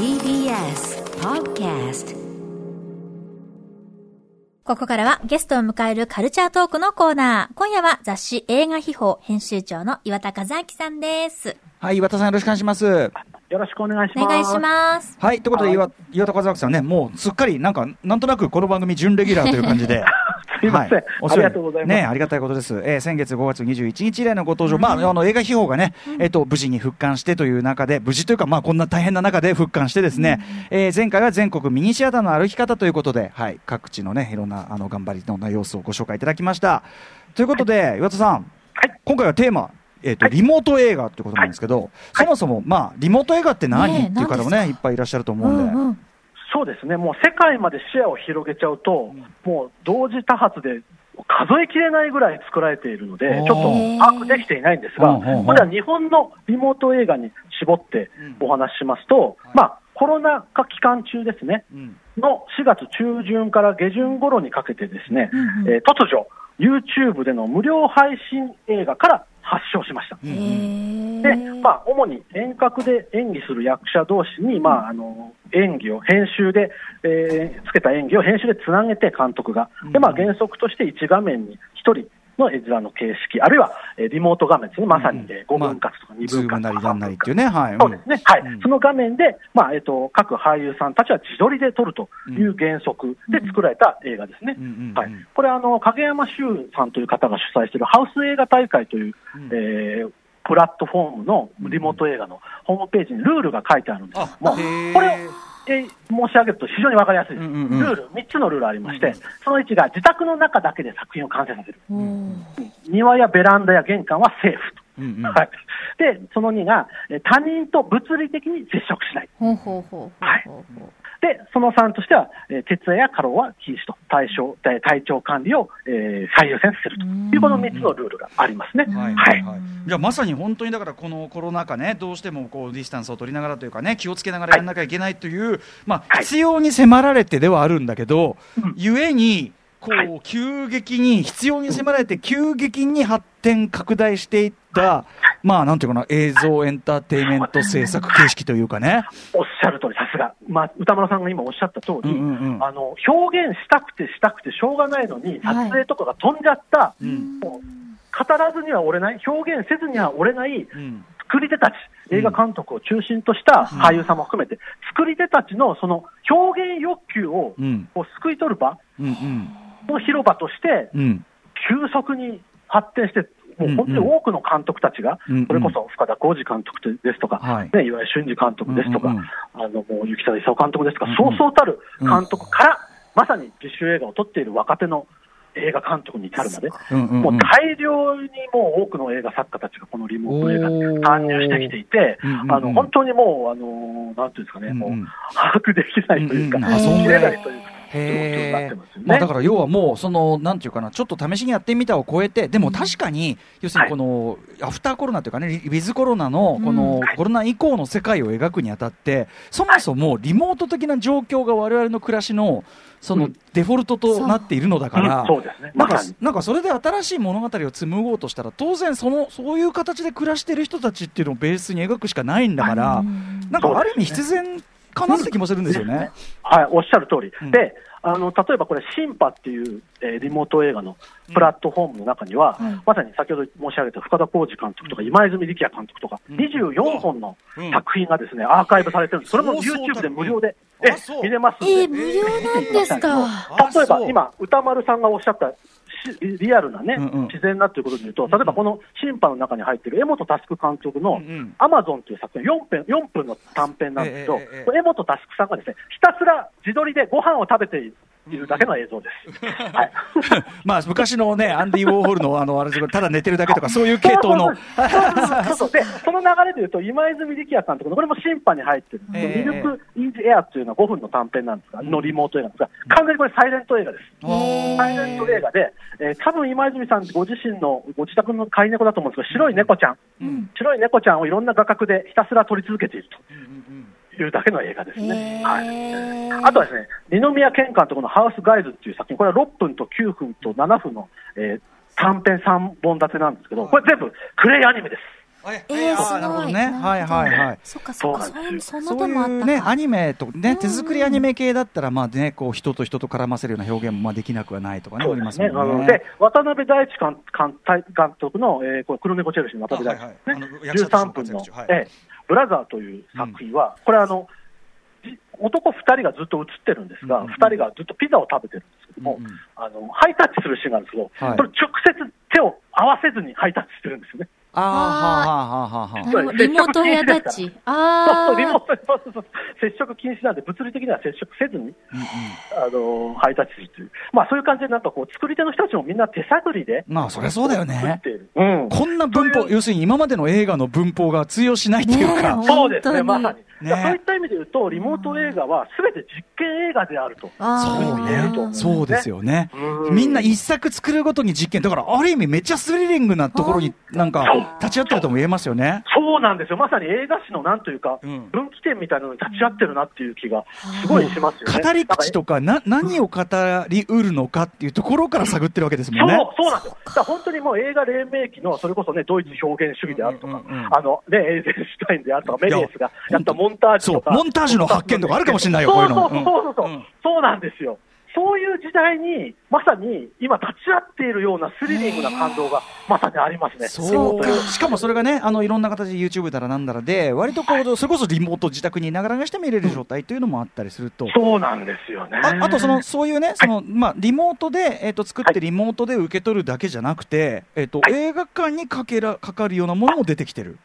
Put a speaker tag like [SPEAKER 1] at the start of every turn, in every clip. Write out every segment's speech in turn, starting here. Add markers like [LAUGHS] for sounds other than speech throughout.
[SPEAKER 1] TBS Podcast
[SPEAKER 2] ここからはゲストを迎えるカルチャートークのコーナー。今夜は雑誌映画秘宝編集長の岩田和明さんです。
[SPEAKER 3] はい、岩田さんよろしくお願いします。
[SPEAKER 4] よろしくお願いします。
[SPEAKER 2] お願いします。
[SPEAKER 3] はい、ということで岩岩田和明さんね、もうすっかりなんか、なんとなくこの番組準レギュラーという感じで。
[SPEAKER 4] すいません。
[SPEAKER 3] はい
[SPEAKER 4] ありがとうございます。
[SPEAKER 3] ね、ありがたいことです。えー先月5月21日以来のご登場、まあ、あの、映画秘宝がね、えっと、無事に復刊してという中で、無事というか、まあ、こんな大変な中で復刊してですね、えー前回は全国ミニシアターの歩き方ということで、はい、各地のね、いろんな、あの、頑張りの様子をご紹介いただきました。ということで、岩田さん、
[SPEAKER 4] はい。
[SPEAKER 3] 今回はテーマ、えっ、と、リモート映画ということなんですけど、そもそも、まあ、リモート映画って何、
[SPEAKER 2] ねえ
[SPEAKER 3] っていう方もね、いっぱいいらっしゃると思
[SPEAKER 2] う
[SPEAKER 3] うんで。
[SPEAKER 2] んうん。
[SPEAKER 4] そうですね、もう世界まで視野を広げちゃうと、もう同時多発で数えきれないぐらい作られているので、ちょっと把握できていないんですが、
[SPEAKER 3] うんうんうん。
[SPEAKER 4] これは日本のリモート映画に絞ってお話ししますと、まあ、コロナ禍期間中ですね、
[SPEAKER 3] うん。
[SPEAKER 4] の4月中旬から下旬頃にかけてですね、
[SPEAKER 2] うんうん。
[SPEAKER 4] えー突如、YouTube での無料配信映画から発症しました。で、まあ、主に遠隔で演技する役者同士に、まあ、あの、演技を編集で、えーつけた演技を編集でつなげて監督が。で、まあ、原則として1画面に1人の絵面の形式、あるいは、えーリモート画面ですね。まさに、えー5分割とか2
[SPEAKER 3] ズーム
[SPEAKER 4] 分割とか。
[SPEAKER 3] なりなりっていうね、はい。
[SPEAKER 4] そうですね。はい。
[SPEAKER 3] うん。
[SPEAKER 4] その画面で、まあ、えっ、と、各俳優さんたちは自撮りで撮るという原則で作られた映画ですね。はい。これ、あの、影山修さんという方が主催しているハウス映画大会という、
[SPEAKER 3] うん。
[SPEAKER 4] えープラットフォームのリモート映画のホームページにルールが書いてあるんです。けども、これ申し上げると非常にわかりやすいです。
[SPEAKER 3] うんうんうん
[SPEAKER 4] ルール、3つのルールありまして、その1が自宅の中だけで作品を完成させる。庭やベランダや玄関はセーフと。
[SPEAKER 3] うんうん
[SPEAKER 4] はい。で、その2が、えー他人と物理的に接触しない。
[SPEAKER 2] ほうほうほう
[SPEAKER 4] はい。で、その3としては、えー徹夜や過労は禁止と、対象、えー体調管理を、えー最優先させるという、この3つのルールがありますね。
[SPEAKER 3] はい
[SPEAKER 4] は
[SPEAKER 3] はいいはい。じゃあまさに本当にだからこのコロナ禍ね、どうしてもこうディスタンスを取りながらというかね、気をつけながらやらなきゃいけないという、まあ
[SPEAKER 4] はい
[SPEAKER 3] 必要に迫られてではあるんだけど、
[SPEAKER 4] うん
[SPEAKER 3] ゆえに、こ
[SPEAKER 4] は
[SPEAKER 3] う、急激に、必要に迫られて急激に発展拡大していった、まあなんていうかな、映像エンターテインメント制作形式というかね。
[SPEAKER 4] おっしゃる通り、さすが。まあ、歌丸さんが今おっしゃった通り、
[SPEAKER 3] うんうんうん
[SPEAKER 4] あの、表現したくてしたくてしょうがないのに、撮影とかが飛んじゃった、
[SPEAKER 3] うん。
[SPEAKER 4] もう語らずには折れない、表現せずには折れない
[SPEAKER 3] うん。
[SPEAKER 4] 作り手たち、映画監督を中心とした俳優さんも含めて、作り手たちのその表現欲求を
[SPEAKER 3] うん。
[SPEAKER 4] こう救い取る場
[SPEAKER 3] うん。うん。
[SPEAKER 4] の広場として、
[SPEAKER 3] うん。
[SPEAKER 4] 急速に発展して、もう本当に多くの監督たちが、
[SPEAKER 3] うんうん。
[SPEAKER 4] それこそ深田浩二監督ですとか、
[SPEAKER 3] はい。
[SPEAKER 4] ね、岩井俊二監督ですとか、
[SPEAKER 3] うんうんうん。
[SPEAKER 4] あのもう雪沢勲監督ですとか、
[SPEAKER 3] うんうん。
[SPEAKER 4] そうそうたる監督から、まさに自主映画を撮っている若手の映画監督に至るまで、
[SPEAKER 3] うんうんうん。
[SPEAKER 4] もう大量にもう多くの映画作家たちがこのリモート映画に参入してきていて、
[SPEAKER 3] うんうんうん。
[SPEAKER 4] あの本当にもう、あのなんていうんですかね、もう
[SPEAKER 3] うん。うん
[SPEAKER 4] 把握できないというか、
[SPEAKER 3] うんうん。う。ね
[SPEAKER 4] 見れないというか、状況にな
[SPEAKER 3] へえ
[SPEAKER 4] ってますよね。
[SPEAKER 3] まあ、だから要はもう、そのなんていうかな、ちょっと試しにやってみたを超えて、でも確かに、要するにこの、アフターコロナというかね、ウィズコロナのこのコロナ以降の世界を描くにあたって、そもそもリモート的な状況が我々の暮らしのその
[SPEAKER 4] うん。
[SPEAKER 3] デフォルトとなっているのだから、なんかそれで新しい物語を紡ごうとしたら、当然その、そういう形で暮らしている人たちっていうのをベースに描くしかないんだから、なんかある意味必然かなって気もするんですよね。
[SPEAKER 4] はい、おっしゃる通り。
[SPEAKER 3] うん
[SPEAKER 4] で、あの、例えばこれ、シンパっていう、えーリモート映画のプラットフォームの中には、
[SPEAKER 2] はい
[SPEAKER 4] まさに先ほど申し上げた深田浩二監督とか、今泉力也監督とか、
[SPEAKER 3] うん
[SPEAKER 4] 24本の
[SPEAKER 3] うん
[SPEAKER 4] 作品がですね、アーカイブされてるんです。それも YouTube で無料で、え見れますんで。
[SPEAKER 2] えー、無料なんですか。[LAUGHS]
[SPEAKER 4] 例えば今、歌丸さんがおっしゃったしリリアルなね、
[SPEAKER 3] うんうん。
[SPEAKER 4] 自然なということで言うと、例えばこのシンパの中に入っている江本佑監督の
[SPEAKER 3] うんうん。
[SPEAKER 4] アマゾンという作品、4分 ,4 分の短編なんですけど、江本佑さんがですね、ひたすら自撮りでご飯を食べているだけの映像です。[LAUGHS] はい。
[SPEAKER 3] まあ昔のね、アンディ・ウォーホルのあの、あれですけどただ寝てるだけとか、そういう系統の。
[SPEAKER 4] そうそうで、その流れで言うと、今泉力也監督の、これも審判に入ってる、
[SPEAKER 3] ええ
[SPEAKER 4] ミルク・インジ・エアっていうのは5分の短編なんですが、のリモート映画なんですが、完全にこれサイレント映画です。サイレント映画で、えー多分今泉さんご自身のご自宅の飼い猫だと思うんですけど、白い猫ちゃん、
[SPEAKER 2] うん。
[SPEAKER 4] 白い猫ちゃんをいろんな画角でひたすら撮り続けているというだけの映画ですね。はい。あとはですね、二宮健監督のハウスガイズっていう作品、これは6分と9分と7分の、えー短編3本立てなんですけど、これ全部クレイアニメです。
[SPEAKER 2] えー、すごい。
[SPEAKER 3] ね。はいはいはい。
[SPEAKER 2] そっかそっか、そ
[SPEAKER 4] そう
[SPEAKER 2] そんな
[SPEAKER 3] そうい
[SPEAKER 2] 手もあった
[SPEAKER 3] ね、アニメとね、
[SPEAKER 2] うん。
[SPEAKER 3] 手作りアニメ系だったら、まあね、こう、人と人と絡ませるような表現もまあできなくはないとかね、あります
[SPEAKER 4] ね。で、渡辺大地監監監督の、えー、これ黒猫チェルシーの渡辺大地ね。
[SPEAKER 3] あはい。はいあの役者として
[SPEAKER 4] 13
[SPEAKER 3] の
[SPEAKER 4] 分の、ええブラザーという作品は、これあの、じ男2人がずっと映ってるんですが、
[SPEAKER 3] うん。うん
[SPEAKER 4] 2人がずっとピザを食べてるんですけども、あのハイタッチするシーンがあるんですけど、
[SPEAKER 3] はい。
[SPEAKER 4] それ直接手を合わせずにハイタッチしてるんですよね。
[SPEAKER 3] ああ、はあ、はあ、はあ、はあ。
[SPEAKER 2] リモートヘアタッチ。[LAUGHS]
[SPEAKER 4] そう
[SPEAKER 2] あ
[SPEAKER 4] そう、リモー
[SPEAKER 2] あ。
[SPEAKER 4] トそうそうそう接触禁止なんで、物理的には接触せずに、あのハイタッチするという、まあ、そういう感じで、なんかこう、作り手の人たちもみんな手探りで
[SPEAKER 3] まあ、そりゃそうだよね。
[SPEAKER 4] うん
[SPEAKER 3] こんな文法、要するに今までの映画の文法が通用しないっていうか。
[SPEAKER 2] ね
[SPEAKER 4] そうですね、まさに。そういった意味で言うと、リモート映画はすべて実験映画であると。
[SPEAKER 3] そう
[SPEAKER 4] 言えると思
[SPEAKER 3] ね。そうですよね。
[SPEAKER 4] うん
[SPEAKER 3] みんな一作作るごとに実験。だから、ある意味めっちゃスリリングなところになんか立ち会ってるとも言えますよね。
[SPEAKER 4] そうなんですよ、まさに映画史のなんというか、
[SPEAKER 3] うん
[SPEAKER 4] 分岐点みたいなのに立ち会ってるなっていう気がすごいしますよね。
[SPEAKER 3] 語り口とか、な、何を語りうるのかっていうところから探ってるわけですもんね。
[SPEAKER 4] そう、そうなんですよ。だから本当にもう映画黎明期の、それこそね、ドイツ表現主義であるとか、
[SPEAKER 3] うんうんうん
[SPEAKER 4] あの、ね、エイゼンシュタインであるとか、メリエスがやったモンタージュとか。
[SPEAKER 3] そうモンタージュの発見とかあるかもしれないよこういうの
[SPEAKER 4] そうそうそうそう、
[SPEAKER 3] うん
[SPEAKER 4] そうなんですよ。そういう時代に、まさに今立ち会っているようなスリリングな感動がまさにありますね。
[SPEAKER 3] そう
[SPEAKER 2] か
[SPEAKER 3] しかもそれがね、あのいろんな形で YouTube だらなんだらで、割とこう、それこそリモート自宅にいながらがして見れる状態というのもあったりすると。
[SPEAKER 4] そうなんですよね。
[SPEAKER 3] ああとその、そういうね、その、まあ、リモートで、えっ、と、作ってリモートで受け取るだけじゃなくて、えっ、と、映画館にかけら、かかるようなものも出てきてる。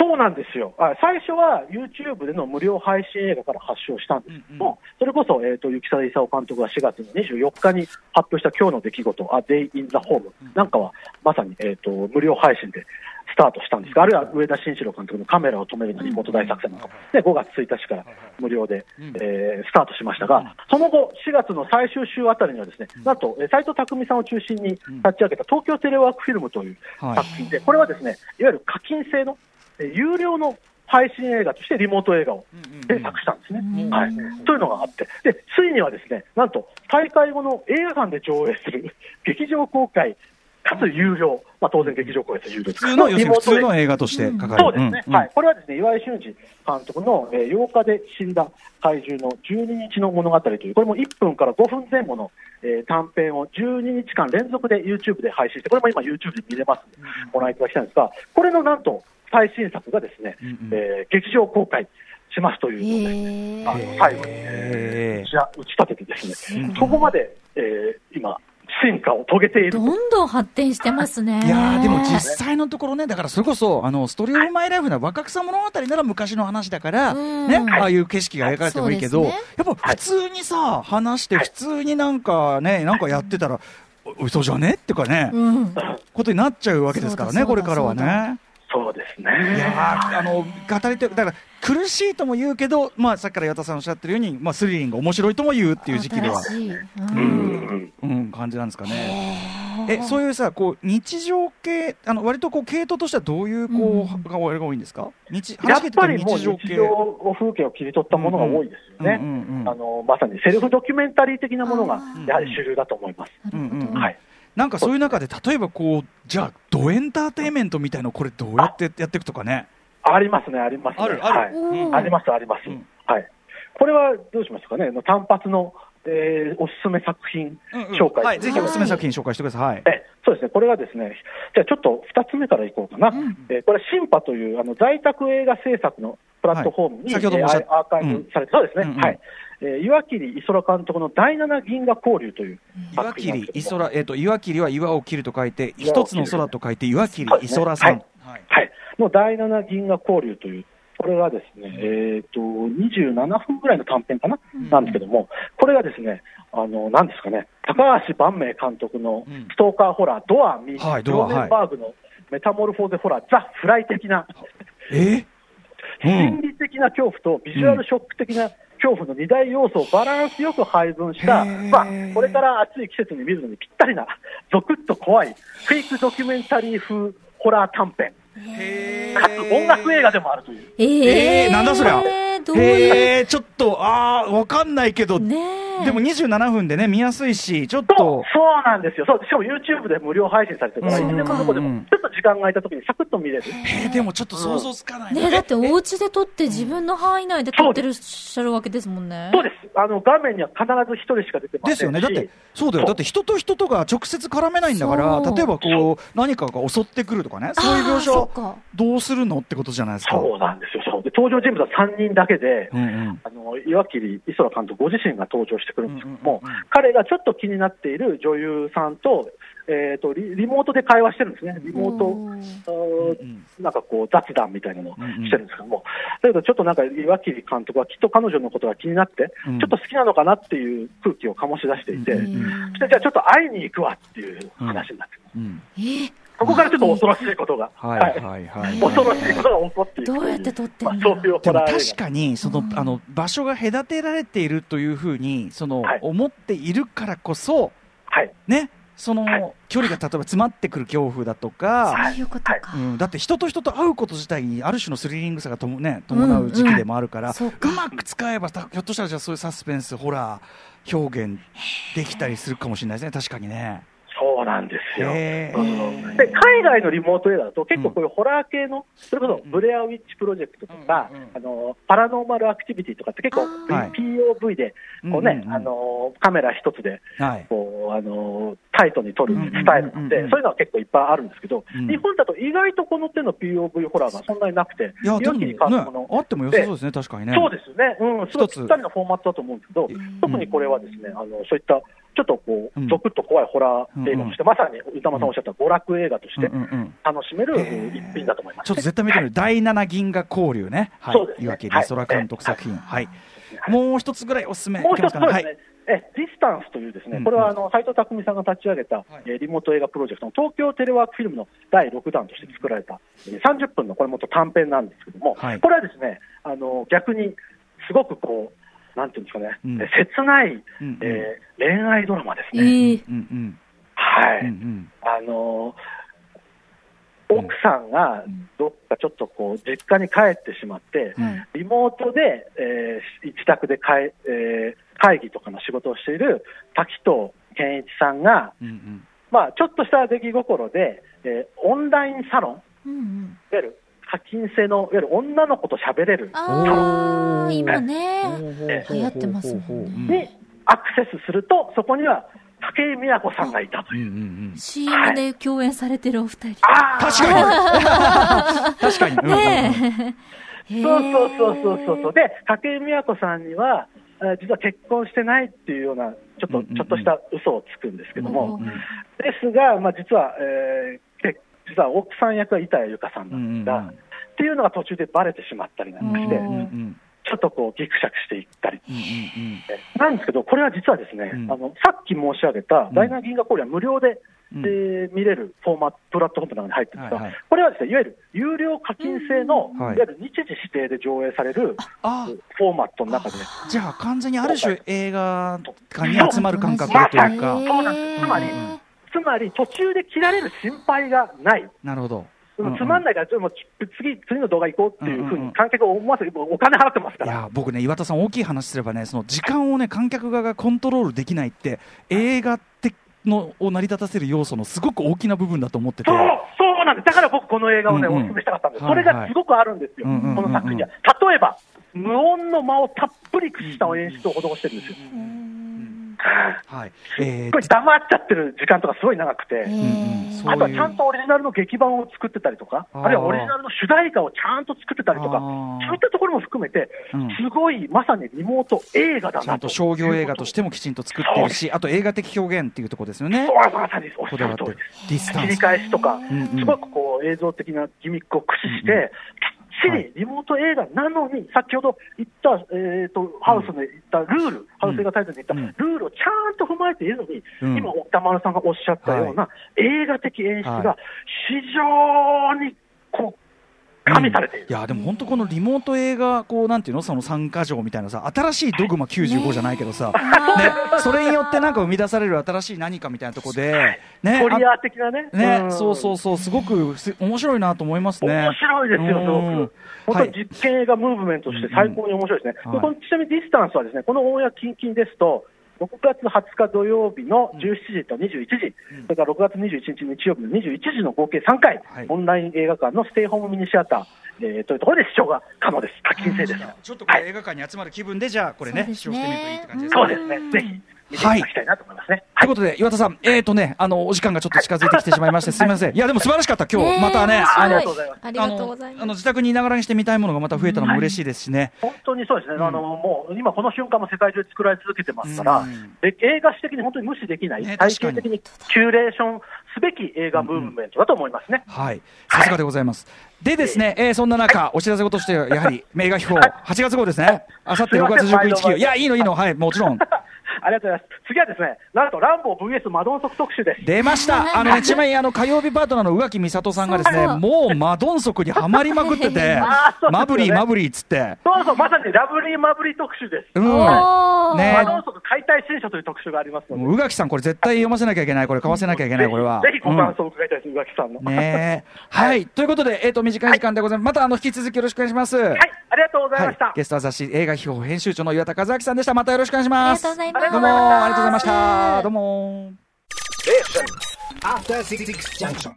[SPEAKER 4] そうなんですよ。あ最初は YouTube での無料配信映画から発祥したんです。けども、それこそ、えっ、と、雪沢勲監督が4月の24日に発表した今日の出来事、A Day in the Home なんかは、まさに、えっ、と、無料配信でスタートしたんです。が、あるいは上田慎一郎監督のカメラを止めるのリモート大作戦なん。かも、ね、5月1日から無料で、えースタートしましたが、その後、4月の最終週あたりにはですね、なんと、えー斉藤匠さんを中心に立ち上げた東京テレワークフィルムという
[SPEAKER 3] はい。
[SPEAKER 4] 作品で、これはですね、いわゆる課金制の、えー有料の配信映画としてリモート映画を制作したんですね。
[SPEAKER 2] うん
[SPEAKER 4] はい。というのがあって、で、ついにはですね、なんと、大会後の映画館で上映する劇場公開、かつ有料、まあ当然劇場公開です有料
[SPEAKER 3] 普通の、要するに普通の
[SPEAKER 4] 映
[SPEAKER 3] 映画としてかかる。
[SPEAKER 4] そうですね、
[SPEAKER 3] んん。
[SPEAKER 4] はい、これはですね岩井俊二監督の、えー8日で死んだ怪獣の12日の物語という、これも1分から5分前後の、えー短編を12日間連続で YouTube で配信して、これも今、YouTube で見れますので、ご覧いただきたいんですが、これのなんと最新作がですね、
[SPEAKER 3] うんうん。
[SPEAKER 4] えー劇場公開しますというので、あの最後に、打ち立ててですね、そこまで、えー今、進化を遂げていると
[SPEAKER 2] どんどん発展してますね。
[SPEAKER 3] いやーでも実際のところね、だからそれこそ、あの、ストーリーオブマイライフな若草物語なら昔の話だから、
[SPEAKER 2] うん
[SPEAKER 3] ね、ああいう景色が描かれてもいいけど、
[SPEAKER 2] ね
[SPEAKER 3] やっぱ普通にさ、話して、普通になんかね、なんかやってたら、お嘘じゃね？っていうかね、
[SPEAKER 2] うん。
[SPEAKER 3] ことになっちゃうわけですからね、これからはね。
[SPEAKER 4] そうですね。
[SPEAKER 3] いやーあの、語り手、だから、苦しいとも言うけど、まあ、さっきから岩田さんおっしゃってるように、まあ、スリリング、面白いとも言うっていう時期では。
[SPEAKER 2] う
[SPEAKER 4] うんん
[SPEAKER 3] うん、感じなんですかね。
[SPEAKER 2] へ
[SPEAKER 3] え、そういうさ、こう、日常系、あの、割とこう、系統としてはどういう、こう、がが多いんですか？日、
[SPEAKER 4] やっぱりもう
[SPEAKER 3] 日常
[SPEAKER 4] を風景を切り取ったものが多いですよね。
[SPEAKER 3] うんうんうん
[SPEAKER 4] あのまさにセルフドキュメンタリー的なものがやはり主流だと思います。
[SPEAKER 3] うんうんうん
[SPEAKER 4] はい。
[SPEAKER 3] なんかそういう中で、例えばこう、じゃあ、ドエンターテインメントみたいの、これどうやってやっていくとかね。
[SPEAKER 4] ありますね、ありますね。
[SPEAKER 3] あるある
[SPEAKER 4] はい
[SPEAKER 2] うん
[SPEAKER 4] あります、あります。
[SPEAKER 3] うん
[SPEAKER 4] はい。これはどうしますかね、あの単発の、えーおすすめ作品紹介、
[SPEAKER 3] はい、ぜひおすすめ作品紹介してください。はい。
[SPEAKER 4] えそうですね、これがですね、じゃあちょっと2つ目からいこうかな、えーこれ、シンパというあの在宅映画制作のプラットフォームに、
[SPEAKER 3] はい。先ほども
[SPEAKER 4] アーカイブされて、そうですね、
[SPEAKER 3] うんうん
[SPEAKER 4] はい、えー岩切磯空監督の第七銀河交流という
[SPEAKER 3] 岩切、磯空、えっ、と、岩切は岩を切ると書いて、一つの空と書いて、岩切磯空さん。はい。
[SPEAKER 4] はい、の第七銀河交流という、これがですね、えっ、と、27分ぐらいの短編かな、なんですけども、これがですね、あの、なんですかね、高橋万明監督の
[SPEAKER 3] うん。
[SPEAKER 4] ストーカーホラー、ドアミ、
[SPEAKER 3] はいドア
[SPEAKER 4] ローネンバーグのメタモルフォーゼホラー、ザ・フライ的な、
[SPEAKER 3] え？うん
[SPEAKER 4] 心理的な恐怖とビジュアルショック的な恐怖の二大要素をバランスよく配分した、まあ、これから暑い季節に見るのにぴったりな、ゾクッと怖い、フェイクドキュメンタリー風ホラー短編、
[SPEAKER 3] へ
[SPEAKER 4] かつ音楽映画でもあるという。
[SPEAKER 2] え
[SPEAKER 3] えーなんだそりゃ
[SPEAKER 2] どういう、
[SPEAKER 3] ちょっと、ああ、わかんないけど、
[SPEAKER 2] ねえ。
[SPEAKER 3] でも27分でね、見やすいし、ちょっ
[SPEAKER 4] そう
[SPEAKER 3] と、
[SPEAKER 4] そうなんですよ。そう、しかも YouTube で無料配信されてるから、
[SPEAKER 3] うん
[SPEAKER 4] いつでもどこでも、ちょっと時間が空いたときにサクッと見れる。
[SPEAKER 3] えーでもちょっと想像つかないな。
[SPEAKER 2] ねだってお家で撮って自分の範囲内で撮ってるっしゃるわけですもんね。
[SPEAKER 4] そうです。あの画面には必ず一人しか出てませんし。
[SPEAKER 3] ですよね。だって、そうだよ。だって人と人とが直接絡めないんだから、例えばこう、何かが襲ってくるとかね、そういう描写
[SPEAKER 2] か。
[SPEAKER 3] どうするの？ってことじゃないですか。
[SPEAKER 4] そうなんですよ、そう。で登場人物は3人だけで、
[SPEAKER 3] うんうん。
[SPEAKER 4] あの岩切磯田監督ご自身が登場してくるんですけども、
[SPEAKER 3] うんうんうん
[SPEAKER 4] 彼がちょっと気になっている女優さんと、えー、とリリモートで会話してるんですね、リモート、なんかこう雑談みたいなのを
[SPEAKER 3] うんうん。
[SPEAKER 4] してるんですけども、だけどちょっとなんか岩切監督はきっと彼女のことが気になって、
[SPEAKER 3] うん。
[SPEAKER 4] ちょっと好きなのかなっていう空気を醸し出していて、
[SPEAKER 3] うん
[SPEAKER 2] うん
[SPEAKER 4] そしてじゃあちょっと会いに行くわっていう話になってます。
[SPEAKER 3] うん。
[SPEAKER 2] えー
[SPEAKER 4] ここからちょっと恐ろしいことが、
[SPEAKER 3] はいはい。はい。
[SPEAKER 4] 恐ろしいことが起こってい
[SPEAKER 2] どうやって撮ってんの？
[SPEAKER 4] まあ、そういうホ
[SPEAKER 3] でも確かに、その、あの、場所が隔てられているというふうに、その
[SPEAKER 4] はい、
[SPEAKER 3] 思っているからこそ、
[SPEAKER 4] はい、
[SPEAKER 3] ね、そ
[SPEAKER 4] はい。
[SPEAKER 3] の、距離が例えば詰まってくる恐怖だとか、
[SPEAKER 2] そういうことか。
[SPEAKER 3] うん、だって人と人と会うこと自体にある種のスリリングさがとも、ね、伴う時期でもあるから、
[SPEAKER 2] そうか。
[SPEAKER 3] うまく使えばたひょっとしたらじゃあそういうサスペンスホラー表現できたりするかもしれないですね。確かにね。
[SPEAKER 4] そうなんですよ。で海外のリモート映画だと結構こういうホラー系の、それこそブレアウィッチプロジェクトとか、あのパラノーマルアクティビティとかって結構 POV でこうね、あのカメラ一つで
[SPEAKER 3] はい。
[SPEAKER 4] こうあのタイトに撮るスタイルなんで、そういうのは結構いっぱいあるんですけど、
[SPEAKER 3] うん。
[SPEAKER 4] 日本だと意外とこの手の POV ホラーがそんなになくて、
[SPEAKER 3] いや、でも
[SPEAKER 4] の、
[SPEAKER 3] あっても良さそうですね、確かにね。
[SPEAKER 4] そうですね、うん、すごいぴったりなフォーマットだと思うんですけど、特にこれはですね、あのそういったちょっとこ
[SPEAKER 3] う
[SPEAKER 4] ゾクッと怖いホラー映画として、まさに宇多丸さんおっしゃった娯楽映画として楽しめる一品だと思います、
[SPEAKER 3] ちょっと絶対見てみる。第七銀河交流ね。はい。岩切一空監督作品。はい。
[SPEAKER 4] はい。
[SPEAKER 3] もう一つぐらいおすすめ。
[SPEAKER 4] もう一つ
[SPEAKER 3] いけますかね。
[SPEAKER 4] そうですね、えディスタンスというですね、
[SPEAKER 3] うん
[SPEAKER 4] これはあの斎藤工さんが立ち上げた、えーリモート映画プロジェクトの東京テレワークフィルムの第6弾として作られた、えー30分のこれもっと短編なんですけども、
[SPEAKER 3] はい。
[SPEAKER 4] これはですねあの逆にすごくこう、なんていうんですかね、
[SPEAKER 3] うん
[SPEAKER 4] えー切ない、
[SPEAKER 3] うんうん
[SPEAKER 4] えー恋愛ドラマです
[SPEAKER 2] え
[SPEAKER 4] ね。はい、
[SPEAKER 3] うんうん。
[SPEAKER 4] あの奥さんがどっかちょっとこう実家に帰ってしまって、
[SPEAKER 3] うん
[SPEAKER 4] リモートで、えー自宅でかい、えー会議とかの仕事をしている滝藤健一さんが、
[SPEAKER 3] うんうん。
[SPEAKER 4] まあ、ちょっとした出来心で、えーオンラインサロン、
[SPEAKER 2] うんうん。
[SPEAKER 4] ゆる課金制の、いわゆる女の子と喋れる
[SPEAKER 2] ああ、今ね。
[SPEAKER 3] 流
[SPEAKER 2] 流行ってますもん
[SPEAKER 4] にアクセスすると、そこには武井美和子さんがいたという。
[SPEAKER 3] うんうんうん。
[SPEAKER 2] CM で共演されてるお二人。
[SPEAKER 4] あー
[SPEAKER 3] 確かに確かに。
[SPEAKER 2] ねえ。
[SPEAKER 4] そ [LAUGHS] うそうそうそうそうそう。で、武井美和子さんには、えー実は結婚してないっていうような、ちょっと、ちょっとした嘘をつくんですけども、
[SPEAKER 2] うん
[SPEAKER 4] ですが、まあ、実は、えーけ実は奥さん役は板谷由香さんなんですが、
[SPEAKER 3] うんうんうん。
[SPEAKER 4] っていうのが途中でバレてしまったりなんかして、
[SPEAKER 2] うん
[SPEAKER 3] うんうん。
[SPEAKER 4] ちょっとこうギクシャクしていったり。
[SPEAKER 3] うんうん
[SPEAKER 4] なんですけど、これは実はですね、
[SPEAKER 3] うん。
[SPEAKER 4] あのさっき申し上げた
[SPEAKER 3] ん。
[SPEAKER 4] 大南銀河交流は無料で、
[SPEAKER 3] うん。
[SPEAKER 4] えー見れるフォーマット、プラットフォームの中に入ってるんですが、
[SPEAKER 3] はいはい。
[SPEAKER 4] これはですね、いわゆる有料課金制の、
[SPEAKER 3] うんはい。
[SPEAKER 4] いわゆる日時指定で上映される
[SPEAKER 3] あ
[SPEAKER 4] フォーマットの中で、
[SPEAKER 3] じゃあ完全にある種映画館に集まる感覚というか。
[SPEAKER 4] そうなんです。つまりつまり途中で切られる心配がない。
[SPEAKER 3] なるほど。
[SPEAKER 4] つまんないから、ちょっともう次、次の動画行こうっていうふう
[SPEAKER 3] うんうんうん
[SPEAKER 4] に観客を思わせて、お金払ってますから。
[SPEAKER 3] いや僕ね岩田さん大きい話すればねその時間をね観客側がコントロールできないって映画ってのを成り立たせる要素のすごく大きな部分だと思ってて
[SPEAKER 4] そう、そうなんです。だから僕この映画をね、
[SPEAKER 3] うんうん
[SPEAKER 4] お勧めしたかったんです。
[SPEAKER 3] はい
[SPEAKER 4] それがすごくあるんですよ、
[SPEAKER 3] うんうんうんうん
[SPEAKER 4] この作品には。例えば、無音の間をたっぷりした演出を施してるんですよ。
[SPEAKER 3] はい。えー
[SPEAKER 4] これ黙っちゃってる時間とかすごい長くて。あとはちゃんとオリジナルの劇版を作ってたりとか、
[SPEAKER 3] あ
[SPEAKER 4] るいはオリジナルの主題歌をちゃんと作ってたりとか、そういったところも含めて、
[SPEAKER 3] うん。
[SPEAKER 4] すごいまさにリモート映画だなと。
[SPEAKER 3] ちゃんと商業映画としてもきちんと作ってるしあと映画的表現っていうところですよね。
[SPEAKER 4] そうまさにおっしゃる通り。です。切り返しとか、すごくこう映像的なギミックを駆使して、きっちりリモート映画なのに、先ほど言った、えー、とハウスで言ったルール、ハウス映画タイトルで言った
[SPEAKER 3] うん。
[SPEAKER 4] ルールをちゃんと踏まえているのに、
[SPEAKER 3] うん。
[SPEAKER 4] 今、歌丸さんがおっしゃったような映画的演出
[SPEAKER 3] は
[SPEAKER 4] が非常にこう加味されている。
[SPEAKER 3] いやでも本当このリモート映画こうなんていうの？その参加条みたいなさ新しいドグマ95じゃないけどさ、[LAUGHS] ね、それによってなんか生み出される新しい何かみたいなところで、ね
[SPEAKER 4] コリアー的なね。
[SPEAKER 3] ね、
[SPEAKER 4] ん
[SPEAKER 3] そうそうそう、すごく面白いなと思いますね。
[SPEAKER 4] 面白いですよ、すご
[SPEAKER 3] うん
[SPEAKER 4] く。本当に実験映画ムーブメントとして最高に面白いですね。
[SPEAKER 3] うん
[SPEAKER 4] でこのちなみにディスタンスはですね、このオンエア近々ですと、6月20日土曜日の17時と21時、それから6月21日日曜日の21時の合計3回、
[SPEAKER 3] はい。
[SPEAKER 4] オンライン映画館のステイホームミニシアター、えーというところで視聴が可能です。課金制です。
[SPEAKER 3] ちょっとこれ映画館に集まる気分で、じゃあこれね、
[SPEAKER 2] ね。
[SPEAKER 3] 視聴してみるといいって感じですね。
[SPEAKER 4] そうですね。ぜひ見ていただきたいなと思いますね。
[SPEAKER 3] ということで、岩田さん、えーとね、あの、お時間がちょっと近づいてきてしまいまして、すみません。いや、でも素晴らしかった、今日、またね、
[SPEAKER 2] あり
[SPEAKER 3] あの
[SPEAKER 2] がとうございます。ありがとうござい
[SPEAKER 3] あの、自宅にいながらにして見たいものがまた増えたのも嬉しいですしね。
[SPEAKER 4] 本当にそうですね、あのもう今この瞬間も世界中で作られ続けてますから、
[SPEAKER 3] うん
[SPEAKER 4] で映画史的に本当に無視できない、
[SPEAKER 3] ね
[SPEAKER 4] 体系的にキュレーションすべき映画ムーブメントだと思いますね。
[SPEAKER 3] はい。さすがでございます。でですね、えーそんな中、お知らせ事としては、やはり、[LAUGHS] 映画秘宝、8月号ですね。あさって6月19日、いや、いいのいいの、はい、もちろん。
[SPEAKER 4] ありがとうございます。次はですね、なんとランボー VS マドンソク特集です。
[SPEAKER 3] 出ました。[LAUGHS] あのね、ちなみにあの火曜日パートナーの宇垣美里さんがですね、もうマドンソクにはまりまくってて [LAUGHS] マブリーマブリーっつって。
[SPEAKER 4] そうそう、まさにラブリーマブリー特集です。
[SPEAKER 3] うん。ね
[SPEAKER 4] マドンソク解体新書という特集がありますので、
[SPEAKER 3] 宇垣さん、これ絶対読ませなきゃいけない。これ買わせなきゃいけない、これは。
[SPEAKER 4] ぜひご感
[SPEAKER 3] うん
[SPEAKER 4] 想を伺いたいです、宇垣さんの。
[SPEAKER 3] ねえ。[LAUGHS] はい。ということで、えっと、短い時間でございます。また、あの、引き続きよろしくお願いします。は
[SPEAKER 4] はい、ありがとうございました。
[SPEAKER 3] ゲストは雑誌映画秘宝編集長の岩田和明さんでした。またよろしくお願いします。
[SPEAKER 2] ありがとうございます
[SPEAKER 3] どうも、ありがとうございました。どうも。
[SPEAKER 1] After Six Junction.